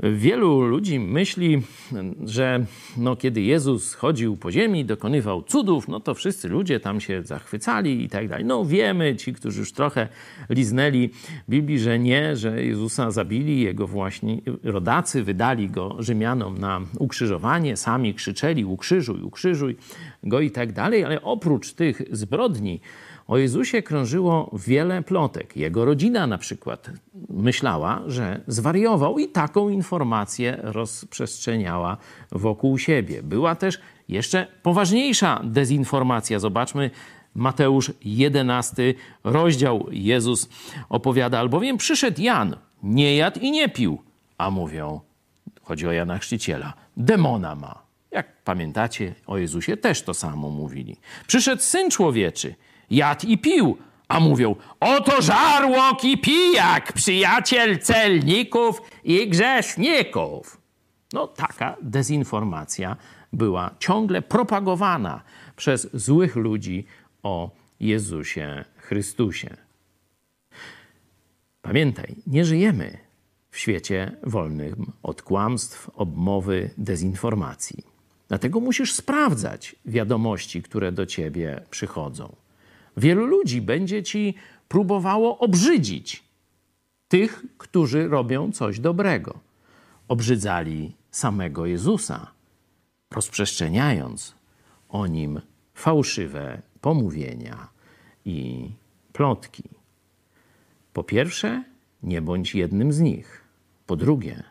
Wielu ludzi myśli, że no, kiedy Jezus chodził po ziemi, dokonywał cudów, no to wszyscy ludzie tam się zachwycali i tak dalej. No wiemy, ci, którzy już trochę liznęli Biblii, że nie, że Jezusa zabili, jego właśnie rodacy wydali go Rzymianom na ukrzyżowanie, sami krzyczeli ukrzyżuj, ukrzyżuj go i tak dalej, ale oprócz tych zbrodni, o Jezusie krążyło wiele plotek. Jego rodzina na przykład myślała, że zwariował i taką informację rozprzestrzeniała wokół siebie. Była też jeszcze poważniejsza dezinformacja. Zobaczmy Mateusz 11 rozdział. Jezus opowiada, albowiem przyszedł Jan, nie jadł i nie pił, a mówią, chodzi o Jana Chrzciciela, demona ma. Jak pamiętacie, o Jezusie też to samo mówili. Przyszedł Syn Człowieczy, jadł i pił. A mówią, oto żarłok i pijak, przyjaciel celników i grzeszników. No taka dezinformacja była ciągle propagowana przez złych ludzi o Jezusie Chrystusie. Pamiętaj, nie żyjemy w świecie wolnym od kłamstw, obmowy, dezinformacji. Dlatego musisz sprawdzać wiadomości, które do ciebie przychodzą. Wielu ludzi będzie ci próbowało obrzydzić tych, którzy robią coś dobrego. Obrzydzali samego Jezusa, rozprzestrzeniając o nim fałszywe pomówienia i plotki. Po pierwsze, nie bądź jednym z nich. Po drugie,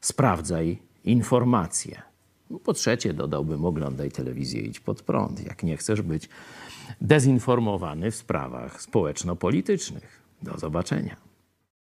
sprawdzaj informacje. Po trzecie, dodałbym, oglądaj telewizję, idź pod prąd, jak nie chcesz być dezinformowany w sprawach społeczno-politycznych. Do zobaczenia.